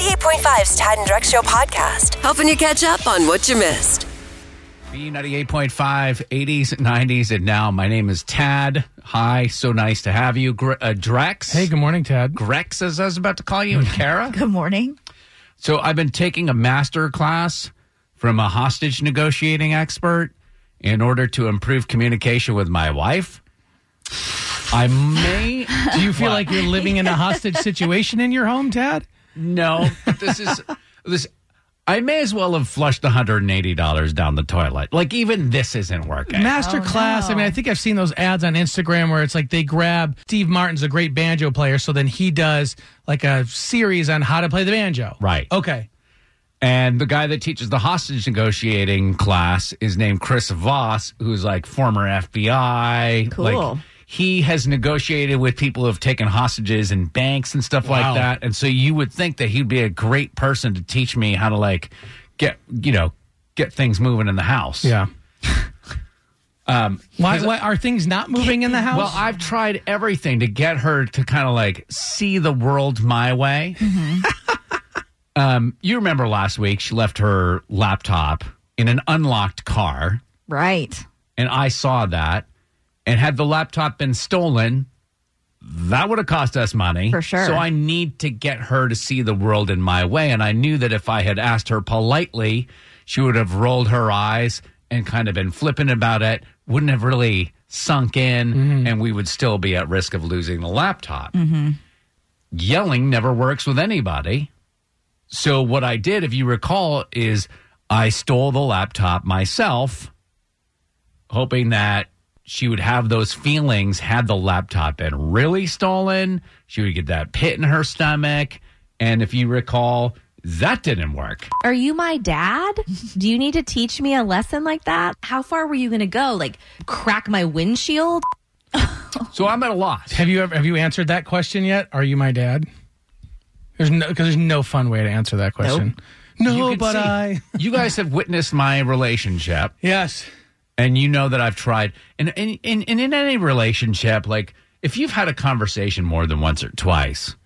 B98.5's Tad and Drex Show podcast, helping you catch up on what you missed. B98.5, 80s, 90s, and now. My name is Tad. Hi, so nice to have you. Gre- uh, Drex. Hey, good morning, Tad. Grex, as I was about to call you, and Kara. Good morning. So I've been taking a master class from a hostage negotiating expert in order to improve communication with my wife. I may. Do you feel What? like you're living in a hostage situation in your home, Tad? No, this is this. I may as well have flushed $180 down the toilet. Like even this isn't working. Master Oh, class. I mean, I think I've seen those ads on Instagram where it's like they grab Steve Martin's a great banjo player, so then he does like a series on how to play the banjo. Right. Okay. And the guy that teaches the hostage negotiating class is named Chris Voss, who's like former FBI. Cool. Like he has negotiated with people who have taken hostages and banks and stuff Wow. like that. And so you would think that he'd be a great person to teach me how to like get, you know, get things moving in the house. Yeah. Um, Why, why are things not moving in the house? Well, I've tried everything to get her to kind of like see the world my way. um, you remember last week she left her laptop in an unlocked car, Right. and I saw that. And had the laptop been stolen, that would have cost us money. For sure. So I need to get her to see the world in my way. And I knew that if I had asked her politely, she would have rolled her eyes and kind of been flippant about it, wouldn't have really sunk in, mm-hmm. and we would still be at risk of losing the laptop. Mm-hmm. Yelling never works with anybody. So what I did, if you recall, is I stole the laptop myself, hoping that she would have those feelings had the laptop been really stolen. She would get that pit in her stomach. And if you recall, that didn't work. Are you my dad? Do you need to teach me a lesson like that? How far were you going to go? Like crack my windshield? So I'm at a loss. have you ever have you answered that question yet? Are you my dad? There's no because there's no fun way to answer that question. You No, can but see- I you guys have witnessed my relationship. yes. And you know that I've tried. And in, in, in, in any relationship, like if you've had a conversation more than once or twice,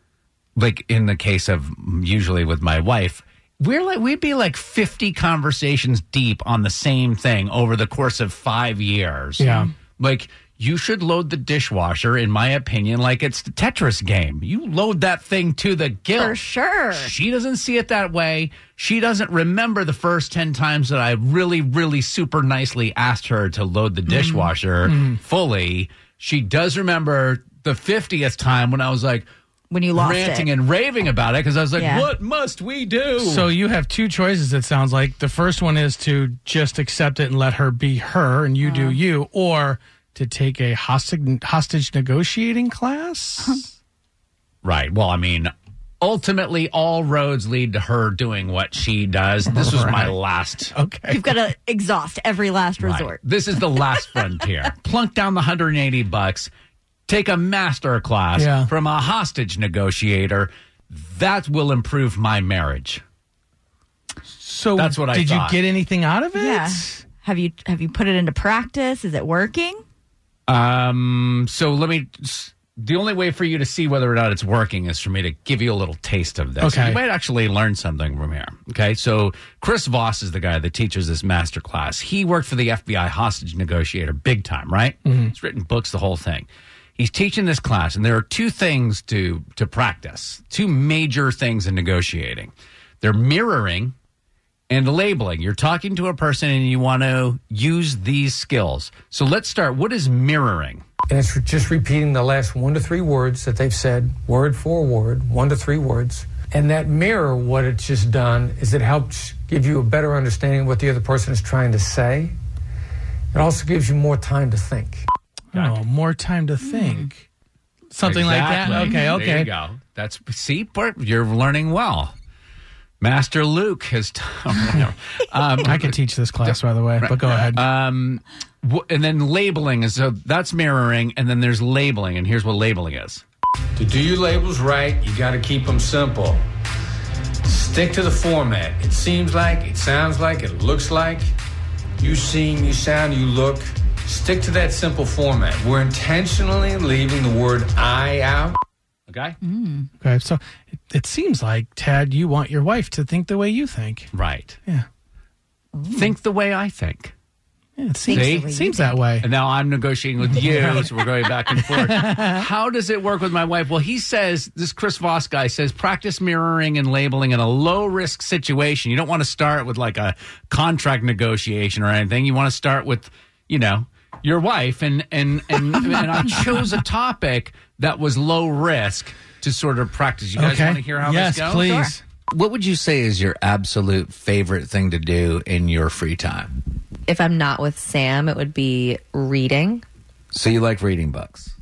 like in the case of usually with my wife, we're like we'd be like 50 conversations deep on the same thing over the course of five years. Yeah. Like you should load the dishwasher, in my opinion, like it's the Tetris game. You load that thing to the gill. For sure. She doesn't see it that way. She doesn't remember the first 10 times that I really, really super nicely asked her to load the mm. dishwasher mm. fully. She does remember the 50th time when I was like, When you lost ranting it. and raving about it because I was like, Yeah. what must we do? So you have two choices. It sounds like the first one is to just accept it and let her be her, and you uh-huh. do you, or to take a hostage hostage negotiating class. right. Well, I mean, ultimately, all roads lead to her doing what she does. This was my last okay. You've got to exhaust every last Right. resort. This is the last frontier. Plunk down the 180 bucks, take a master class Yeah. from a hostage negotiator. That will improve my marriage. So That's what I did thought. you get anything out of it? Yeah. Have you have you put it into practice? Is it working? Um, so let me. The only way for you to see whether or not it's working is for me to give you a little taste of this. Okay. You might actually learn something from here. Okay. So Chris Voss is the guy that teaches this master class. He worked for the FBI hostage negotiator big time, right? He's written books, the whole thing. He's teaching this class, and there are two things to to practice. Two major things in negotiating. They're mirroring and labeling. You're talking to a person and you want to use these skills. So let's start. What is mirroring? And it's just repeating the last one to three words that they've said, word for word, one to three words. And that mirror, what it's just done is it helps give you a better understanding of what the other person is trying to say. It also gives you more time to think. Oh, more time to think. Something like that. Exactly. Okay, There okay. you go. That's see, Bert, you're learning well. Master Luke has. T- um, I could teach this class, by the way, but go ahead. um, w- and then labeling is so that's mirroring, and then there's labeling, and here's what labeling is. To do your labels right, you got to keep them simple. Stick to the format. It seems like, it sounds like, it looks like. You sing, you sound, you look. Stick to that simple format. We're intentionally leaving the word I out. Okay, mm. okay, so it, it seems like Ted, you want your wife to think the way you think. right. Yeah, Think the way I think. yeah it seems, See? seems that way. And now I'm negotiating with you, so we're going back and forth. How does it work with my wife? Well, he says, this Chris Voss guy says, practice mirroring and labeling in a low risk situation. You don't want to start with like a contract negotiation or anything. You want to start with, you know, your wife. And, and, and, and I chose a topic that was low risk to sort of practice. You guys okay. want to hear how yes, this goes? please. What would you say is your absolute favorite thing to do in your free time? If I'm not with Sam, it would be reading. So you like reading books.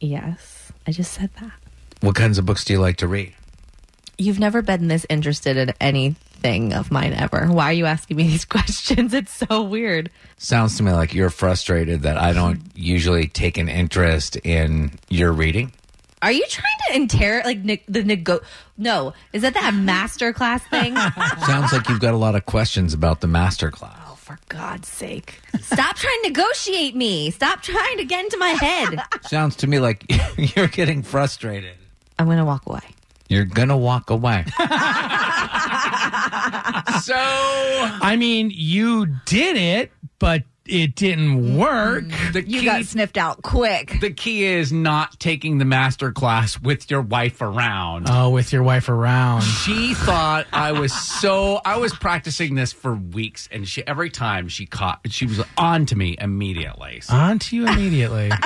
Yes, I just said that. What kinds of books do you like to read? You've never been this interested in anything of mine ever. Why are you asking me these questions? It's so weird. Sounds to me like you're frustrated that I don't usually take an interest in your reading. Are you trying to interrogate like ne- the nego? No, is that that master class thing? Sounds like you've got a lot of questions about the master class. oh, for God's sake! Stop trying to negotiate me. Stop trying to get into my head. Sounds to me like you're getting frustrated. I'm gonna walk away. You're gonna walk away. So I mean, you did it, but it didn't work. the You key got sniffed out quick. the key is not taking the master class with your wife around. Oh, with your wife around. she thought I was so I was practicing this for weeks and she every time she caught she was on to me immediately. So On to you immediately.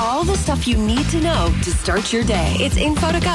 All the stuff you need to know to start your day. It's info to go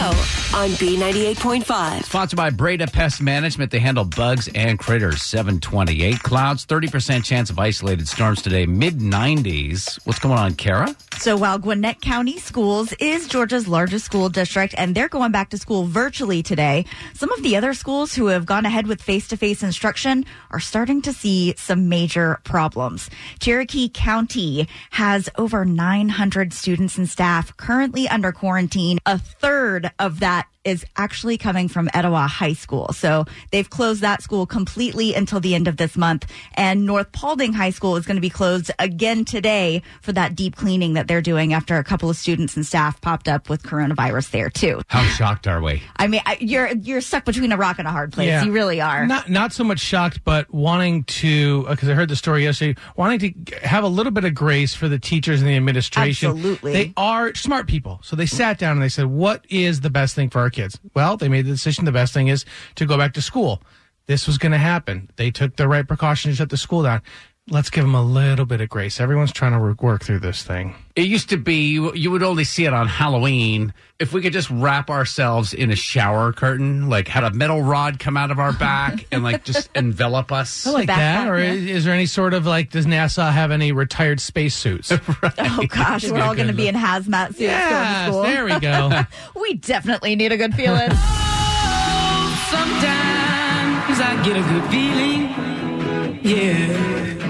on B98.5. Sponsored by Breda Pest Management. They handle bugs and critters. 728 clouds, 30% chance of isolated storms today, mid 90s. What's going on, Kara? So while Gwinnett County Schools is Georgia's largest school district and they're going back to school virtually today, some of the other schools who have gone ahead with face to face instruction are starting to see some major problems. Cherokee County has over 900 students and staff currently under quarantine. A third of that is actually coming from Etowah High School. So they've closed that school completely until the end of this month. And North Paulding High School is going to be closed again today for that deep cleaning that they're doing after a couple of students and staff popped up with coronavirus there too. How shocked are we? I mean, I, you're you're stuck between a rock and a hard place. Yeah. You really are. Not not so much shocked, but wanting to uh, because I heard the story yesterday. Wanting to have a little bit of grace for the teachers and the administration. Absolutely. they are smart people, so they sat down and they said, "What is the best thing for our kids?" Well, they made the decision. The best thing is to go back to school. This was going to happen. They took the right precautions to shut the school down. Let's give them a little bit of grace. Everyone's trying to work- work through this thing. It used to be you, you would only see it on Halloween. If we could just wrap ourselves in a shower curtain, like had a metal rod come out of our back and like just envelop us. I like backpack, that. Or yeah. is, is there any sort of like, does NASA have any retired spacesuits? oh gosh, we're all going to be in hazmat suits going to school. there we go. we definitely need a good feeling. Sometimes I get a good feeling. Yeah.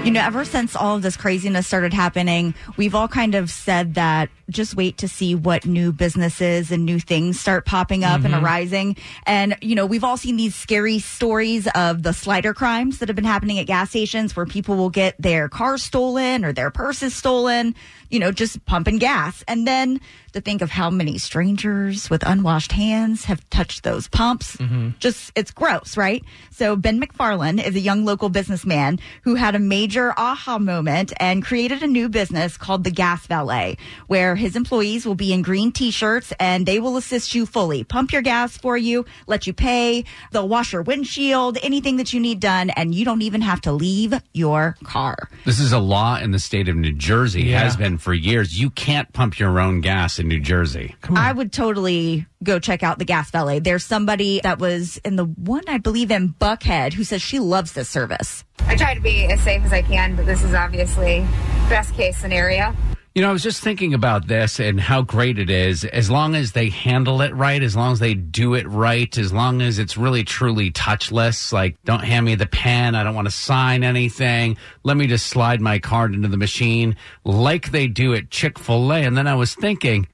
You know, ever since all of this craziness started happening, we've all kind of said that just wait to see what new businesses and new things start popping up and mm-hmm. arising. And, you know, we've all seen these scary stories of the slider crimes that have been happening at gas stations where people will get their car stolen or their purses stolen, you know, just pumping gas. And then to think of how many strangers with unwashed hands have touched those pumps. Mm-hmm. Just, it's gross, right? So Ben McFarland is a young local businessman who had a major aha moment and created a new business called the Gas Valet, where his employees will be in green t-shirts and they will assist you fully, pump your gas for you, let you pay, they'll wash your windshield, anything that you need done, and you don't even have to leave your car. This is a law in the state of New Jersey, Yeah. has been for years. You can't pump your own gas in New Jersey. I would totally go check out the Gas Valet. There's somebody that was in the one, I believe, in Buckhead who says she loves this service. I try to be as safe as I can, but this is obviously best case scenario. You know, I was just thinking about this and how great it is. As long as they handle it right, as long as they do it right, as long as it's really truly touchless, like don't hand me the pen, I don't want to sign anything. Let me just slide my card into the machine like they do at Chick fil A. And then I was thinking,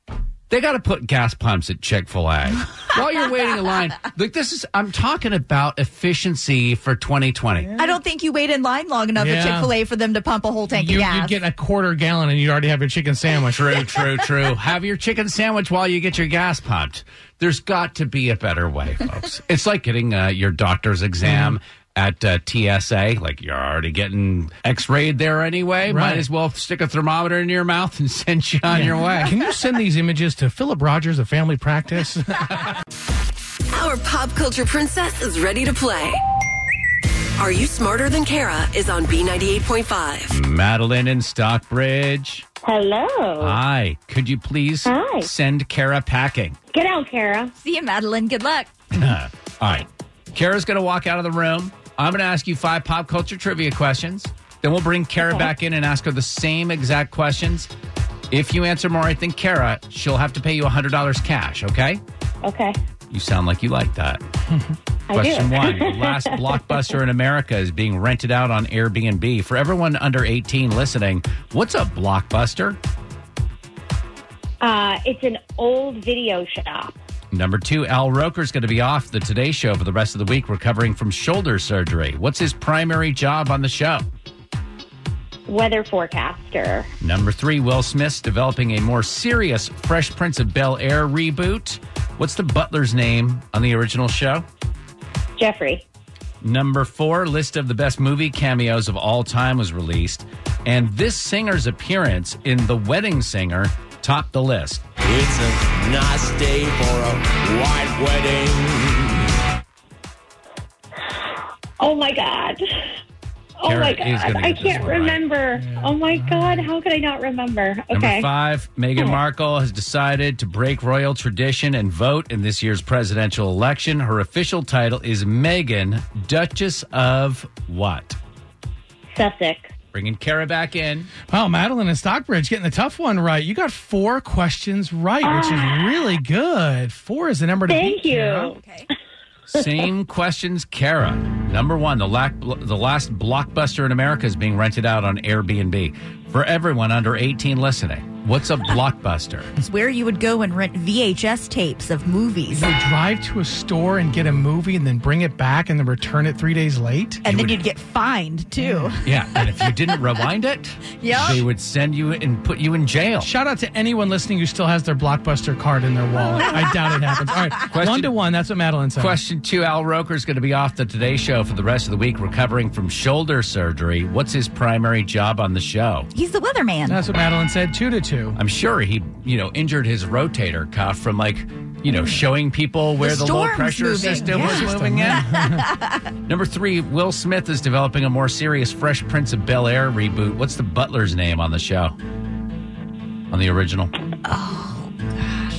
they got to put gas pumps at Chick fil A while you're waiting in line. Like, this is, I'm talking about efficiency for 2020. I don't think you wait in line long enough Yeah. at Chick Fil A for them to pump a whole tank You, of gas. you get a quarter gallon and you already have your chicken sandwich. True, true, true. Have your chicken sandwich while you get your gas pumped. There's got to be a better way, folks. it's like getting uh, your doctor's exam. At uh, TSA, like you're already getting X-rayed there anyway. Might as well stick a thermometer in your mouth and send you on your way. Can you send these images to Philip Rogers of Family Practice? Our pop culture princess is ready to play. Are You Smarter Than Kara is on B98.5. Madeline in Stockbridge. Hello. Hi. Could you please Hi. send Kara packing? Get out, Kara. See you, Madeline. Good luck. All right. Kara's going to walk out of the room. I'm going to ask you five pop culture trivia questions. Then we'll bring Kara back in and ask her the same exact questions. If you answer more right than Kara, she'll have to pay you $100 cash, okay? Okay. You sound like you like that. Question one last blockbuster in America is being rented out on Airbnb. For everyone under 18 listening, what's a blockbuster? Uh, it's an old video shop. Number two, Al Roker's going to be off the Today Show for the rest of the week, recovering from shoulder surgery. What's his primary job on the show? Weather forecaster. Number three, Will Smith's developing a more serious Fresh Prince of Bel Air reboot. What's the butler's name on the original show? Jeffrey. Number four, list of the best movie cameos of all time was released. And this singer's appearance in The Wedding Singer topped the list. It's a nice day for a white wedding. Oh my God. Oh Kara my God. I can't one right. remember. Oh my God. How could I not remember? Number Okay. five, Meghan oh. Markle has decided to break royal tradition and vote in this year's presidential election. Her official title is Meghan, Duchess of what? Sussex. Bringing Kara back in. Wow, Madeline and Stockbridge getting the tough one right. You got four questions right, which is really good. Four is the number to Ah. Thank beat. you. Kara. Okay. Same questions, Kara. Number one, the, lac- the last blockbuster in America is being rented out on Airbnb. For everyone under 18 listening, what's a blockbuster? It's where you would go and rent VHS tapes of movies. You would drive to a store and get a movie and then bring it back and then return it three days late. And then you'd get fined too. Yeah, and if you didn't rewind it, Yep. they would send you and put you in jail. Shout out to anyone listening who still has their Blockbuster card in their wallet. I doubt it happens. All right, Question- one to one. That's what Madeline said. Question two Al Roker is going to be off the Today Show for the rest of the week, recovering from shoulder surgery. What's his primary job on the show? He's the weatherman. That's what Madeline said. Two to two. I'm sure he, you know, injured his rotator cuff from like, you know, showing people where the, low pressure moving. system Yeah. was moving in. Number three, Will Smith is developing a more serious Fresh Prince of Bel Air reboot. What's the butler's name on the show? On the original? Oh, gosh.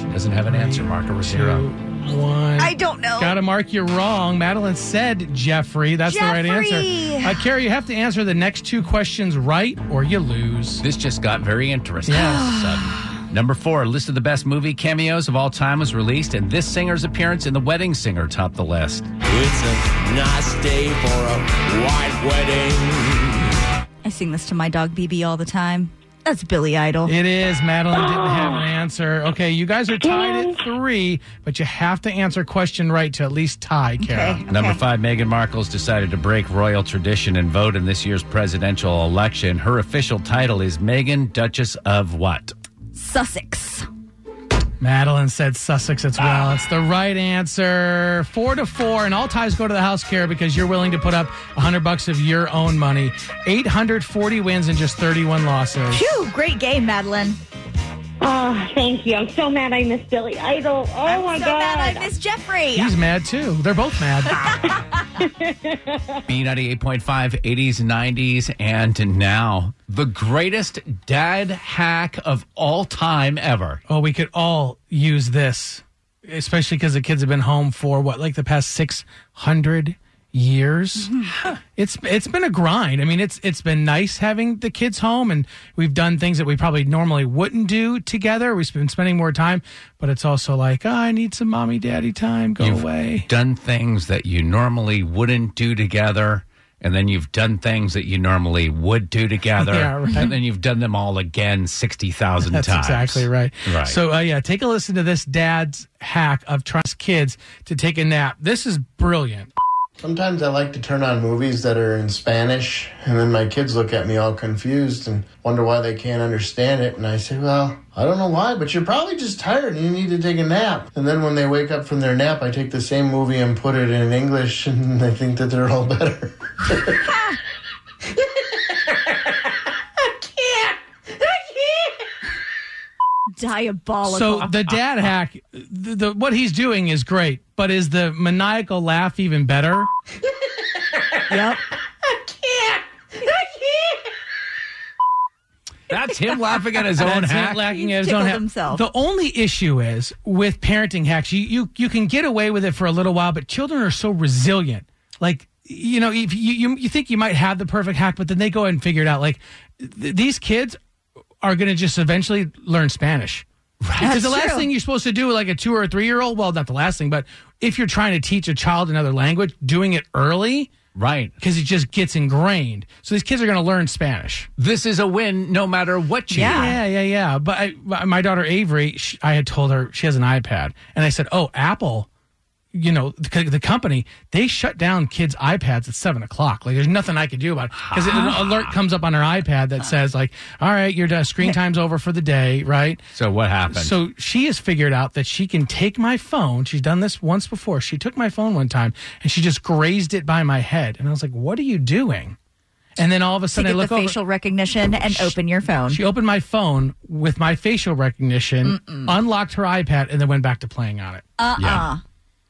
She doesn't have an answer. Zero. Two, one. I don't know. Gotta mark you wrong. Madeline said Jeffrey. That's the right answer. Uh, Carrie, you have to answer the next two questions right or you lose. This just got very interesting Yes. all of a sudden. Number four, list of the best movie cameos of all time was released, and this singer's appearance in The Wedding Singer topped the list. It's a nice day for a white wedding. I sing this to my dog BB all the time. That's Billy Idol. It is. Madeline didn't have an answer. Okay, you guys are tied at three, but you have to answer question right to at least tie, Kara. Okay. Number five, Meghan Markle's decided to break royal tradition and vote in this year's presidential election. Her official title is Meghan, Duchess of what? Sussex. Madeline said Sussex as well. It's the right answer. Four to four, and all ties go to the house, care because you're willing to put up hundred bucks of your own money. Eight hundred forty wins and just thirty-one losses. Phew, great game, Madeline. Oh, thank you. I'm so mad I missed Billy Idol. Oh I'm my so god. mad I missed Jeffrey. He's mad too. They're both mad. B98.5, 80s, 90s, and now. The greatest dad hack of all time ever. Oh, we could all use this, especially because the kids have been home for what, like the past 600 years. Mm-hmm. It's it's been a grind. I mean, it's it's been nice having the kids home, and we've done things that we probably normally wouldn't do together. We've been spending more time, but it's also like oh, I need some mommy daddy time. Go you've away. Done things that you normally wouldn't do together. And then you've done things that you normally would do together. yeah, right. And then you've done them all again 60,000 times. That's exactly right. right. So, uh, yeah, take a listen to this dad's hack of trust kids to take a nap. This is brilliant. Sometimes I like to turn on movies that are in Spanish, and then my kids look at me all confused and wonder why they can't understand it. And I say, Well, I don't know why, but you're probably just tired and you need to take a nap. And then when they wake up from their nap, I take the same movie and put it in English, and they think that they're all better. Diabolical. So the dad hack, the, the what he's doing is great, but is the maniacal laugh even better? yep. I can't. I can't. That's him laughing at his own That's him hack. laughing at his own hack. himself. The only issue is with parenting hacks, you, you you can get away with it for a little while, but children are so resilient. Like you know, if you you, you think you might have the perfect hack, but then they go ahead and figure it out. Like th- these kids are going to just eventually learn Spanish. Right. Because the last true. thing you're supposed to do, like a two or a three year old, well, not the last thing, but if you're trying to teach a child another language, doing it early, Right. because it just gets ingrained. So these kids are going to learn Spanish. This is a win no matter what you Yeah. do. Yeah, yeah, yeah. But I, my daughter Avery, sh I had told her she has an iPad, and I said, "Oh, Apple, you know, the, the company they shut down kids' iPads at seven o'clock. Like, there's nothing I could do about it because an alert comes up on her iPad that says, like, all right, your uh, screen time's over for the day, right? So what happened? So she has figured out that she can take my phone. She's done this once before. She took my phone one time and she just grazed it by my head, and I was like, "What are you doing?" And then all of a to sudden, I get look the over. facial recognition and open your phone. She opened my phone with my facial recognition, unlocked her iPad, and then went back to playing on it. Uh uh Yeah.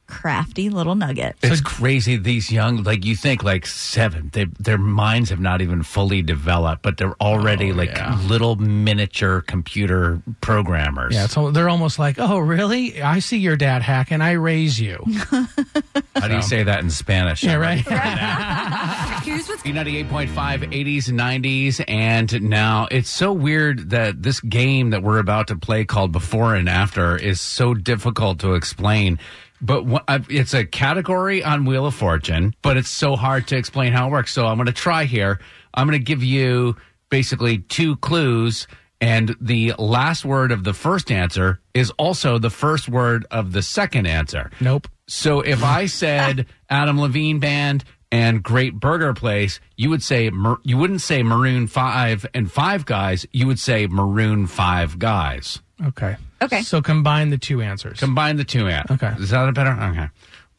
Crafty little nugget. It's crazy. These young, like you think, like seven, they, their minds have not even fully developed, but they're already oh, like little miniature computer programmers. Yeah, so they're almost like, "Oh, really? I see your dad hack, and I raise you." How do you say that in Spanish? yeah, right. Here's what's B98.5, 80s, 90s, and now it's so weird that this game that we're about to play called Before and After is so difficult to explain. But it's a category on Wheel of Fortune, but it's so hard to explain how it works. So I'm going to try here. I'm going to give you basically two clues, and the last word of the first answer is also the first word of the second answer. nope. So if I said Adam Levine band and Great Burger Place, you would say you wouldn't say Maroon Five and Five Guys. You would say Maroon Five Guys. Okay. Okay. So combine the two answers. Combine the two ant. Okay. Is that a better? Okay.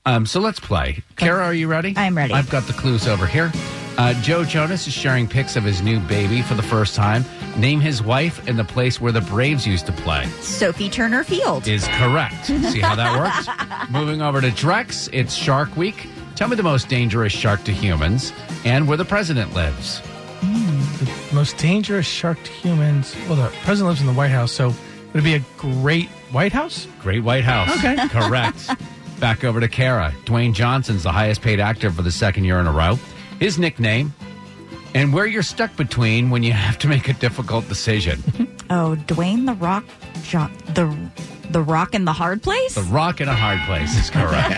Um, so let's play. Kara, are you ready? I'm ready. I've got the clues over here. Uh, Joe Jonas is sharing pics of his new baby for the first time. Name his wife and the place where the Braves used to play. Sophie Turner Field. is correct. See how that works? Moving over to Drex, it's Shark Week. Tell me the most dangerous shark to humans and where the president lives. The most dangerous shark to humans. Well, the president lives in the White House, so would it be a great White House? Great White House. Okay. Correct. Back over to Kara. Dwayne Johnson's the highest paid actor for the second year in a row. His nickname and where you're stuck between when you have to make a difficult decision. Oh, Dwayne the Rock, jo- the the Rock in the Hard Place. The rock in a hard place is correct.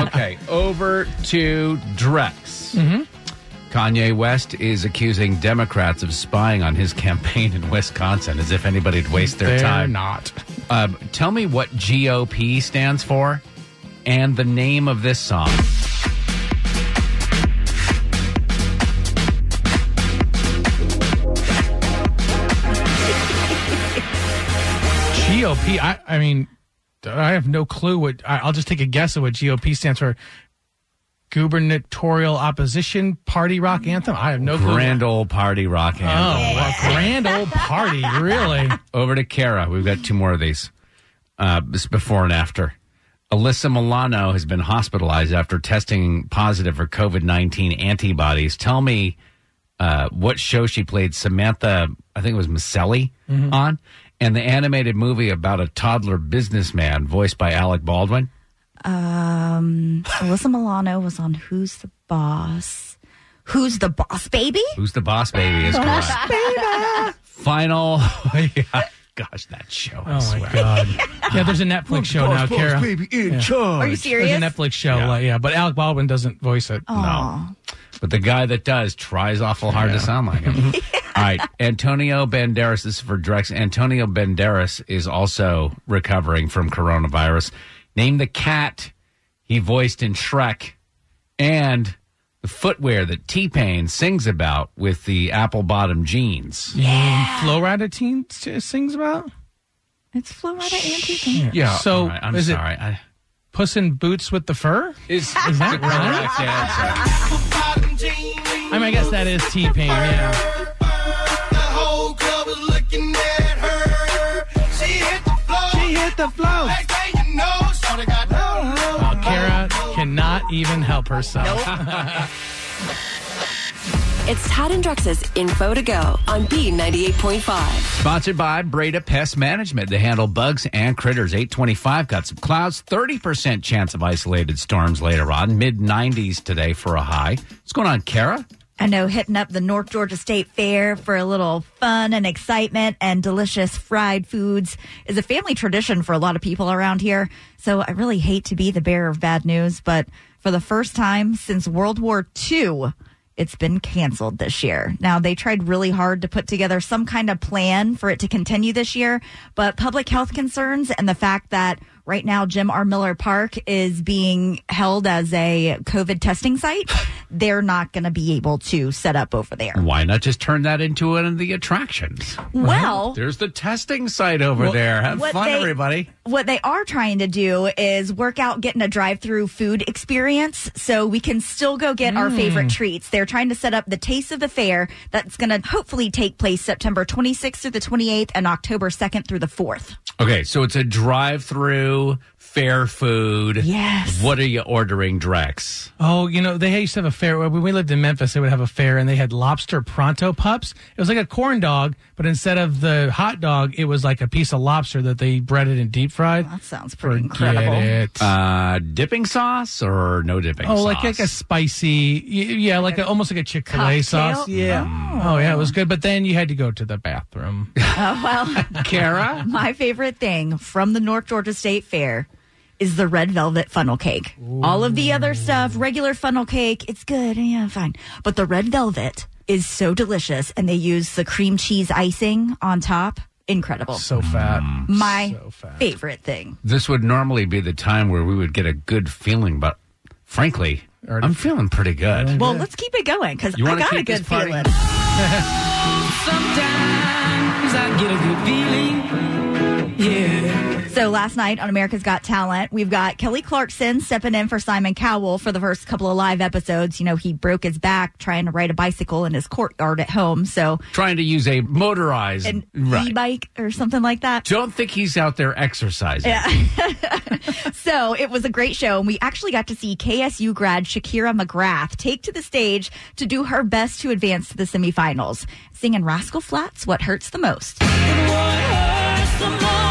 okay, over to Drex. Mm-hmm. Kanye West is accusing Democrats of spying on his campaign in Wisconsin, as if anybody'd waste their They're time. not. Um, tell me what GOP stands for and the name of this song. GOP. I, I mean, I have no clue what. I, I'll just take a guess at what GOP stands for. Gubernatorial Opposition Party Rock Anthem. I have no clue. Grand old party rock Oh, anthem. a grand old party, really? Over to Kara. We've got two more of these. Uh, this before and after. Alyssa Milano has been hospitalized after testing positive for COVID 19 antibodies. Tell me uh, what show she played Samantha, I think it was Micelli, on, and the animated movie about a toddler businessman voiced by Alec Baldwin. Um, Alyssa Milano was on Who's the Boss? Who's the Boss, baby? Who's the boss baby is Boss correct. baby. Final. yeah. Gosh, that show. I Oh swear. my god! yeah, there's a Netflix show now, Kara. Yeah. Are you serious? There's a Netflix show, yeah. yeah, but Alec Baldwin doesn't voice it. No, But the guy that does tries awful hard to sound like him. All right. Antonio Banderas, this is for Drex. Antonio Banderas is also recovering from coronavirus. Name the cat he voiced in Shrek and the footwear that T Pain sings about with the apple bottom jeans. Yeah. Flo Rida teen t- sings about. It's Flo Rida and T-Pain. Yeah. So all right, I'm is sorry. it I, Puss in Boots with the fur? is, Is that the right? correct answer. I mean, I guess that is T Pain. Yeah. She hit the flow. Kara cannot even help herself. It's Tad and Drex's Info to Go on B98.5. Sponsored by Breda Pest Management. They handle bugs and critters. 825 got some clouds. 30% chance of isolated storms later on. Mid 90s today for a high. What's going on, Kara? I know hitting up the North Georgia State Fair for a little fun and excitement and delicious fried foods is a family tradition for a lot of people around here. So I really hate to be the bearer of bad news, but for the first time since World War II, it's been canceled this year. Now, they tried really hard to put together some kind of plan for it to continue this year, but public health concerns and the fact that right now Jim R. Miller Park is being held as a COVID testing site, they're not going to be able to set up over there. Why not just turn that into one of the attractions? Well, There's the testing site over Well, there. Have fun, they- everybody. what they are trying to do is work out getting a drive-through food experience so we can still go get our hmm. favorite treats. They're trying to set up the Taste of the Fair that's going to hopefully take place September 26th through the 28th and October 2nd through the 4th. Okay, so it's a drive through do fair food. Yes. What are you ordering, Drex? Oh, you know, they used to have a fair. When we lived in Memphis, they would have a fair and they had lobster pronto pups. It was like a corn dog, but instead of the hot dog, it was like a piece of lobster that they breaded and deep fried. That sounds pretty Forget incredible. it. Uh, dipping sauce or no dipping Oh, sauce? like like a spicy, y- yeah, like a, almost like a Chick Fil A Cocktail? sauce. Yeah. Oh. yeah, it was good. But then you had to go to the bathroom. Oh, well, Kara? my favorite thing from the North Georgia State Fair is the red velvet funnel cake. All of the other stuff, regular funnel cake, it's good. Yeah, fine. But the red velvet is so delicious and they use the cream cheese icing on top. Incredible. so fat. Mm. my so fat. favorite thing. This would normally be the time where we would get a good feeling, but frankly, Already- I'm feeling pretty good. Well, let's keep it going because I got a good feeling. Sometimes I get a good feeling. Yeah. So last night on America's Got Talent, we've got Kelly Clarkson stepping in for Simon Cowell for the first couple of live episodes. You know, he broke his back trying to ride a bicycle in his courtyard at home. So Trying to use a motorized an right. e-bike or something like that. Don't think he's out there exercising. So it was a great show, and we actually got to see KSU grad Shaquira McGrath take to the stage to do her best to advance to the semifinals, singing Rascal Flatts, What Hurts the Most. What hurts the most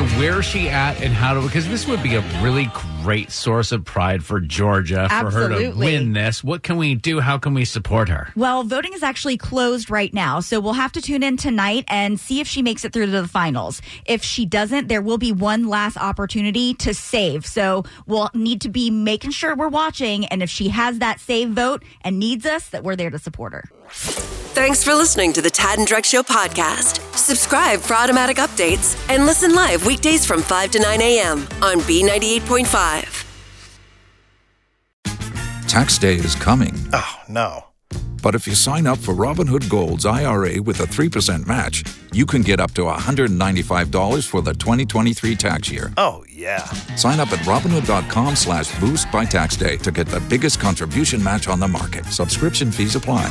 away. All right, so where's she at and how to because this would be a really great source of pride for Georgia for her to win this. What can we do? How can we support her? Well, voting is actually closed right now, so we'll have to tune in tonight and see if she makes it through to the finals. If she doesn't, there will be one last opportunity to save. So we'll need to be making sure we're watching, and if she has that save vote and needs us, that we're there to support her. Thanks for listening to the Tad and Drex Show podcast. Subscribe for automatic updates and listen live weekdays from 5 to 9 a.m. on B98.5. Tax day is coming. Oh, no. But if you sign up for Robinhood Gold's IRA with a 3% match, you can get up to $195 for the 2023 tax year. Oh, yeah. Sign up at Robinhood.com slash boost by tax day to get the biggest contribution match on the market. Subscription fees apply.